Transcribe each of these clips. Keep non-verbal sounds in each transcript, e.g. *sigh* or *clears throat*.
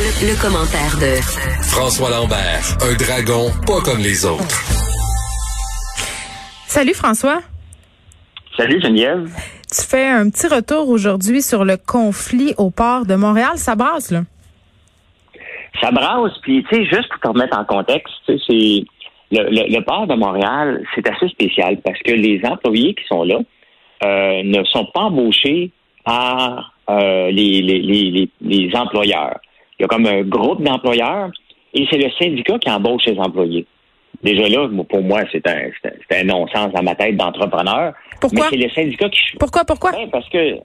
Le, le commentaire de François Lambert, un dragon pas comme les autres. Salut François. Salut Geneviève. Tu fais un petit retour aujourd'hui sur le conflit au port de Montréal. Ça brasse, là. Ça brasse, puis tu sais, juste pour te remettre en contexte, c'est le, le, le port de Montréal, c'est assez spécial parce que les employés qui sont là euh, ne sont pas embauchés par euh, les, les, les, les, employeurs. Il y a comme un groupe d'employeurs et c'est le syndicat qui embauche les employés. Déjà là, pour moi, c'est un, c'est un non-sens dans ma tête d'entrepreneur. Pourquoi? Mais c'est le syndicat qui... Pourquoi, pourquoi? Ben, parce que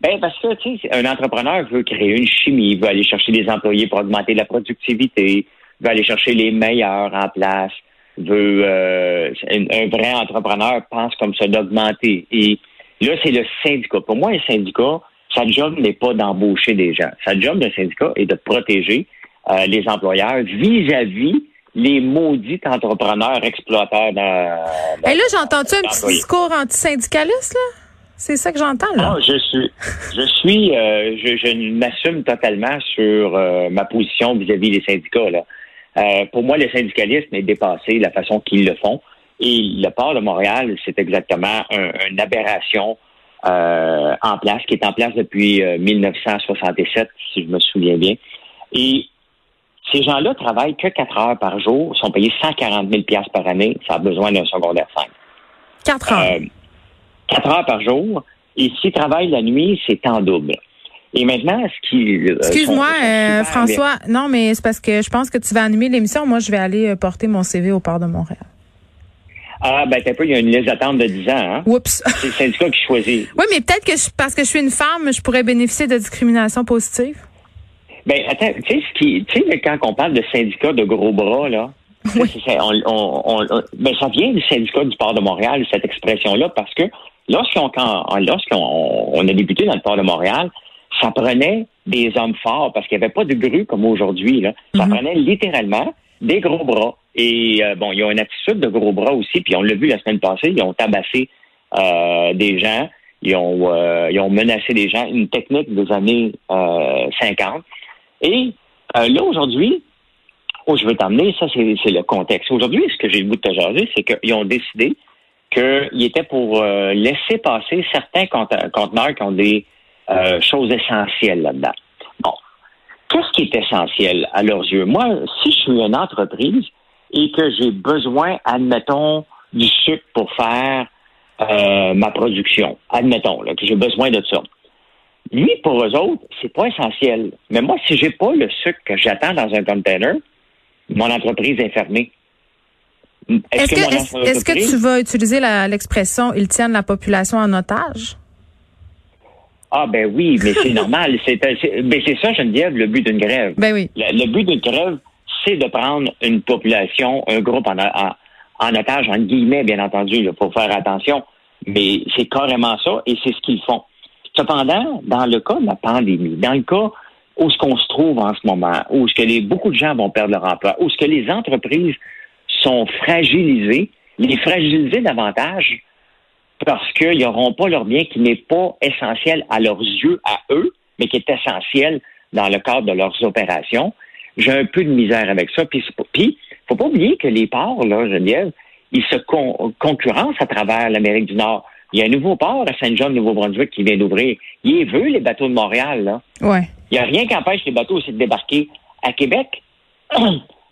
ben parce que tu sais, un entrepreneur veut créer une chimie, veut aller chercher des employés pour augmenter la productivité, veut aller chercher les meilleurs en place, veut euh, un, un, vrai entrepreneur pense comme ça d'augmenter. Et là, c'est le syndicat. Pour moi, un syndicat, sa job n'est pas d'embaucher des gens. Sa job d'un syndicat est de protéger euh, les employeurs vis-à-vis les maudits entrepreneurs exploiteurs dans. dans Et là, j'entends-tu un petit discours antisyndicaliste, là? C'est ça que j'entends, là? Non, je suis, je suis, euh, je, je m'assume totalement sur euh, ma position vis-à-vis des syndicats, là. Euh, pour moi, le syndicalisme est dépassé, la façon qu'ils le font. Et le port de Montréal, c'est exactement un, une aberration euh, en place, qui est en place depuis 1967, si je me souviens bien. Et ces gens-là travaillent que 4 heures par jour, sont payés 140 000 par année, ça a besoin d'un secondaire 5. 4 heures. Euh, 4 heures par jour. Et s'ils travaillent la nuit, c'est en double. Et maintenant, ce qui... Euh, Excuse-moi, euh, François. Bien. Non, mais c'est parce que je pense que tu vas animer l'émission. Moi, je vais aller euh, porter mon CV au port de Montréal. Ah, ben, t'as pas, il y a une liste d'attente de 10 ans, hein? Oups. *laughs* C'est le syndicat qui choisit. Oui, mais peut-être que je, parce que je suis une femme, je pourrais bénéficier de discrimination positive. Ben, attends, tu sais, ce qui, tu sais, quand on parle de syndicat de gros bras, là, oui. ça, on, on, on, ben, ça vient du syndicat du port de Montréal, cette expression-là, parce que lorsqu'on, lorsqu'on on a débuté dans le port de Montréal, ça prenait des hommes forts parce qu'il n'y avait pas de grue comme aujourd'hui. Là. Ça mm-hmm. prenait littéralement des gros bras. Et euh, bon, ils ont une attitude de gros bras aussi, puis on l'a vu la semaine passée, ils ont tabassé euh, des gens, ils ont, euh, ils ont menacé des gens, une technique des années 50. Et là, aujourd'hui, où je veux t'emmener, ça, c'est le contexte. Aujourd'hui, ce que j'ai le goût de te jaser, c'est qu'ils ont décidé qu'il était pour laisser passer certains conteneurs qui ont des euh, choses essentielles là-dedans. Qu'est-ce qui est essentiel à leurs yeux? Moi, si je suis une entreprise et que j'ai besoin, admettons, du sucre pour faire euh, ma production, admettons là, que j'ai besoin de ça. Lui, pour eux autres, c'est pas essentiel. Mais moi, si j'ai pas le sucre que j'attends dans un container, mon entreprise est fermée. Est-ce que, est que, tu vas utiliser l'expression ils tiennent la population en otage? Ah ben oui, mais c'est *laughs* normal. C'est ben c'est ça, Geneviève, le but d'une grève. Ben oui. Le, le but d'une grève, c'est de prendre une population, un groupe en, en, en otage, en guillemets, bien entendu, il faut faire attention. Mais c'est carrément ça, et c'est ce qu'ils font. Cependant, dans le cas de la pandémie, dans le cas où ce qu'on se trouve en ce moment, où ce que les, beaucoup de gens vont perdre leur emploi, où ce que les entreprises sont fragilisées, les fragiliser davantage, parce qu'ils n'auront pas leur bien qui n'est pas essentiel à leurs yeux, à eux, mais qui est essentiel dans le cadre de leurs opérations. J'ai un peu de misère avec ça. Puis, puis faut pas oublier que les ports, là, Geneviève, ils se con concurrencent à travers l'Amérique du Nord. Il y a un nouveau port à Saint-Jean, Nouveau-Brunswick, qui vient d'ouvrir. Il veut les bateaux de Montréal, là. Ouais. Il n'y a rien qui empêche les bateaux aussi de débarquer à Québec. *clears throat*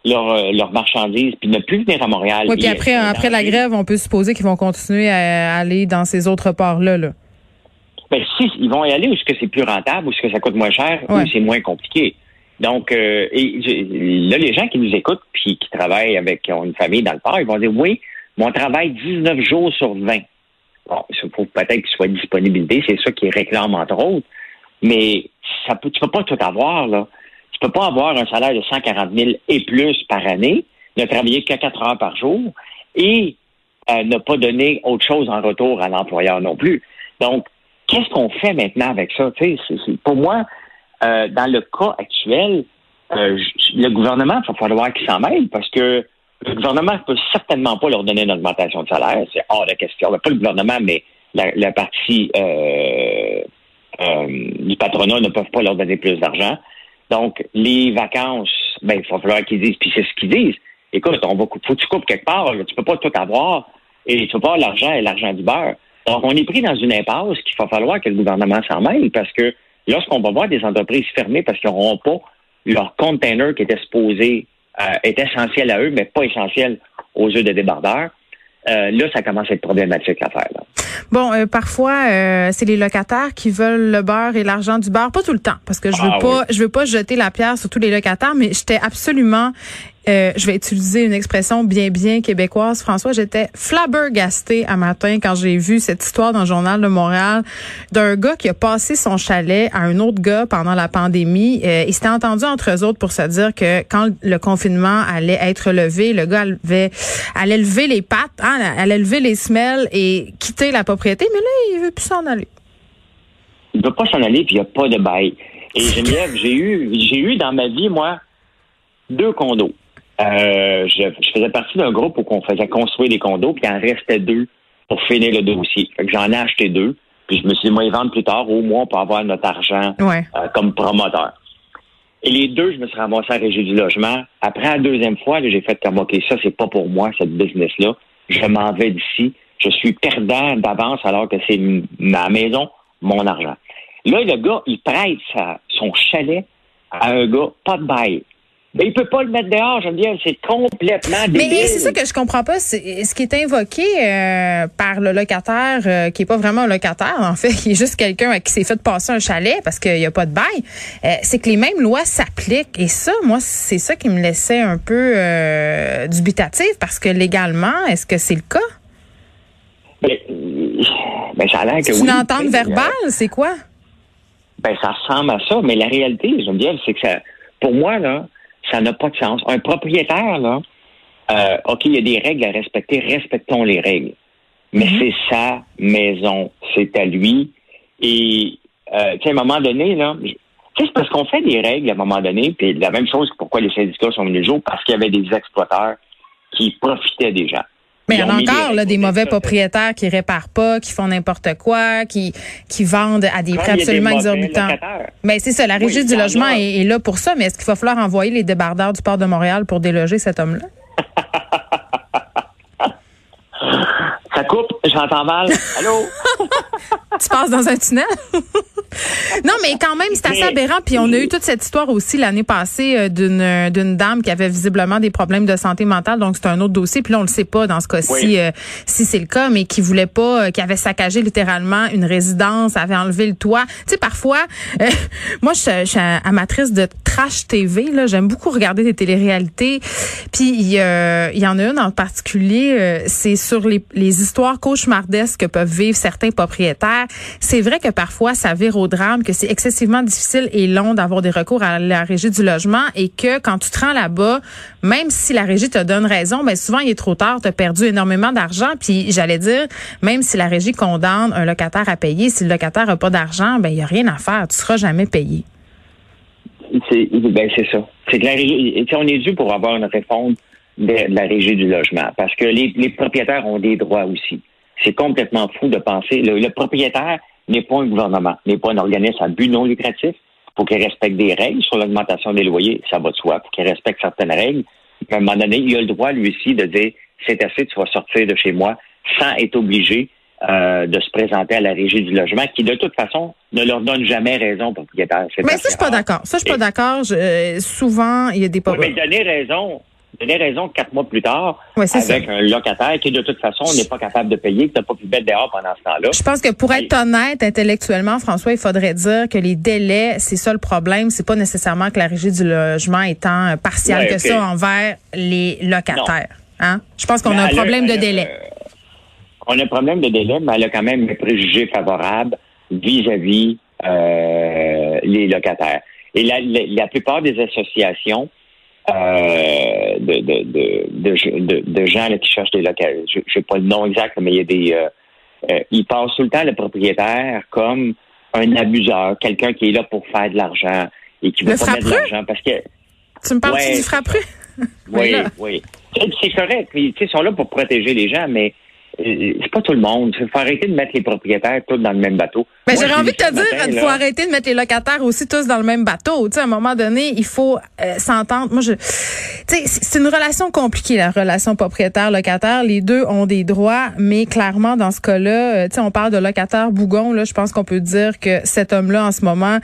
Leurs euh, leur marchandises, puis ne plus venir à Montréal. Oui, puis après, après la grève, on peut supposer qu'ils vont continuer à aller dans ces autres ports-là. Là. Ben, si, ils vont y aller où est-ce que c'est plus rentable, où est-ce que ça coûte moins cher, ouais. où c'est moins compliqué. Donc, euh, et, là, les gens qui nous écoutent, puis qui travaillent avec, qui ont une famille dans le port, ils vont dire, oui, mais on travaille 19 jours sur 20. Bon, il faut peut-être qu'il soit disponibilité, c'est ça qu'ils réclament, entre autres. mais ça peut, tu peux pas tout avoir, là. Tu peux pas avoir un salaire de 140 000 et plus par année, ne travailler que 4 heures par jour et euh, ne pas donner autre chose en retour à l'employeur non plus. Donc, qu'est-ce qu'on fait maintenant avec ça? pour moi, euh, dans le cas actuel, euh, le gouvernement, il va falloir qu'il s'en mêle parce que le gouvernement ne peut certainement pas leur donner une augmentation de salaire. C'est hors de question. Pas le gouvernement, mais la, partie euh, euh, du patronat ne peuvent pas leur donner plus d'argent. Donc, les vacances, ben, il va falloir qu'ils disent, puis c'est ce qu'ils disent. Écoute, on va faut que tu coupes quelque part, Tu tu peux pas tout avoir et tu peux pas l'argent et l'argent du beurre. Donc, on est pris dans une impasse qu'il va falloir que le gouvernement s'en mêle parce que lorsqu'on va voir des entreprises fermées parce qu'ils n'auront pas leur container qui était supposé euh, être essentiel à eux, mais pas essentiel aux yeux des débardeurs, euh, là, ça commence à être problématique l'affaire. Bon, euh, parfois, euh, c'est les locataires qui veulent le beurre et l'argent du beurre, pas tout le temps, parce que je veux ah pas, je veux pas jeter la pierre sur tous les locataires, mais j'étais absolument euh, je vais utiliser une expression bien bien québécoise. François, j'étais flabbergasté à matin quand j'ai vu cette histoire dans le journal de Montréal d'un gars qui a passé son chalet à un autre gars pendant la pandémie. Euh, il s'était entendu entre eux autres pour se dire que quand le confinement allait être levé, le gars allait, allait lever les pattes, hein, allait lever les semelles et quitter la propriété. Mais là, il veut plus s'en aller. Il veut pas s'en aller puis il n'y a pas de bail. Et Geneviève, j'ai eu, j'ai eu dans ma vie, moi, deux condos. Euh, je, faisais partie d'un groupe où on faisait construire des condos, puis il en restait deux pour finir le dossier. Fait que j'en ai acheté deux, puis je me suis dit, moi, ils vendent plus tard, au moins, pour avoir notre argent euh, comme promoteur. Et les deux, je me suis ramassé à la régie du logement. Après la deuxième fois, j'ai fait comme, OK, ça, c'est pas pour moi, cette business-là. Je m'en vais d'ici. Je suis perdant d'avance alors que c'est ma maison, mon argent. Là, le gars, il prête son chalet à un gars, pas de bail. Mais il peut pas le mettre dehors, Geneviève, c'est complètement débile. Mais c'est ça que je comprends pas, c'est ce qui est invoqué euh, par le locataire, euh, qui est pas vraiment un locataire, en fait, *laughs* qui est juste quelqu'un qui s'est fait passer un chalet parce qu'il y a pas de bail, euh, c'est que les mêmes lois s'appliquent. Et ça, moi, c'est ça qui me laissait un peu dubitatif, parce que légalement, est-ce que c'est le cas? Ben, ben ça a l'air que oui. Une entente verbale, c'est quoi? Ben, ça ressemble à ça, mais la réalité, Geneviève, c'est que ça, pour moi, là, ça n'a pas de sens. Un propriétaire, là, euh, OK, il y a des règles à respecter, respectons les règles. Mais mhm. c'est sa maison, c'est à lui. Et, euh, tu sais, à un moment donné, là, c'est parce qu'on fait des règles à un moment donné, puis la même chose pourquoi les syndicats sont venus le jour, parce qu'il y avait des exploiteurs qui profitaient des gens. Mais il y en a encore là, des mauvais propriétaires qui réparent pas, qui font n'importe quoi, qui qui vendent à des prix absolument exorbitants. Mais c'est ça, la régie du logement est, là pour ça. Mais est-ce qu'il va falloir envoyer les débardeurs du port de Montréal pour déloger cet homme-là? *laughs* Ça coupe, j'entends mal. Allô? *laughs* tu passes dans un tunnel? *laughs* *laughs* non, mais quand même, c'est assez aberrant. Puis on a eu toute cette histoire aussi l'année passée euh, d'une d'une dame qui avait visiblement des problèmes de santé mentale. Donc c'est un autre dossier. Puis là, on le sait pas dans ce cas-ci euh, si c'est le cas, mais qui voulait pas, euh, qui avait saccagé littéralement une résidence, avait enlevé le toit. Tu sais, parfois, *laughs* moi, je, suis amatrice de trash TV. Là, j'aime beaucoup regarder des téléréalités. Puis il y, y en a une en particulier, c'est sur les, les histoires cauchemardesques que peuvent vivre certains propriétaires. C'est vrai que parfois ça vire que c'est excessivement difficile et long d'avoir des recours à la régie du logement et que quand tu te rends là-bas, même si la régie te donne raison, ben souvent il est trop tard, tu as perdu énormément d'argent. Puis j'allais dire, même si la régie condamne un locataire à payer, si le locataire n'a pas d'argent, ben il n'y a rien à faire, tu seras jamais payé. C'est ben, ça. C'est la régie, on est dû pour avoir une réforme de, la régie du logement parce que les, propriétaires ont des droits aussi. C'est complètement fou de penser. le propriétaire, n'est pas un gouvernement, n'est pas un organisme à but non lucratif. Faut qu'il respecte des règles sur l'augmentation des loyers, ça va de soi. Faut qu'il respecte certaines règles. à un moment donné, il a le droit, lui aussi, de dire c'est assez, tu vas sortir de chez moi sans être obligé euh, de se présenter à la régie du logement, qui de toute façon ne leur donne jamais raison propriétaire. Mais ça, je suis pas d'accord. Ça, je suis pas d'accord. Euh, souvent, il y a des. Oui, mais donner raison, donner raison quatre mois plus tard avec un locataire qui, de toute façon, n'est pas capable de payer, qui n'a pas pu mettre dehors pendant ce temps-là. Je pense que pour être honnête intellectuellement, François, il faudrait dire que les délais, c'est ça le problème. C'est pas nécessairement que la régie du logement étant partiale que ça envers les locataires. Hein? Je pense qu'on a un problème de délai. on a un problème de délai, mais elle a quand même un préjugé favorable vis-à-vis euh, les locataires. Et la, la, la plupart des associations euh, de, de, de, de, gens là, qui cherchent des locataires, je sais pas le nom exact, mais il y a des... Euh, euh, ils passent tout le temps le propriétaire comme un abuseur, quelqu'un qui est là pour faire de l'argent et qui veut pas mettre de l'argent parce que... Tu me parles ouais, du frappru? oui, *laughs* oui. C'est correct. Ils sont là pour protéger les gens, mais c'est pas tout le monde. Il faut arrêter de mettre les propriétaires tous dans le même bateau. Mais j'aurais envie de te dire, il faut arrêter de mettre les locataires aussi tous dans le même bateau. Tu sais, à un moment donné, il faut euh, s'entendre. Moi, je, tu sais, c'est une relation compliquée, la relation propriétaire-locataire. Les deux ont des droits, mais clairement, dans ce cas-là, euh, tu sais, on parle de locataire bougon. Là, je pense qu'on peut dire que cet homme-là, en ce moment,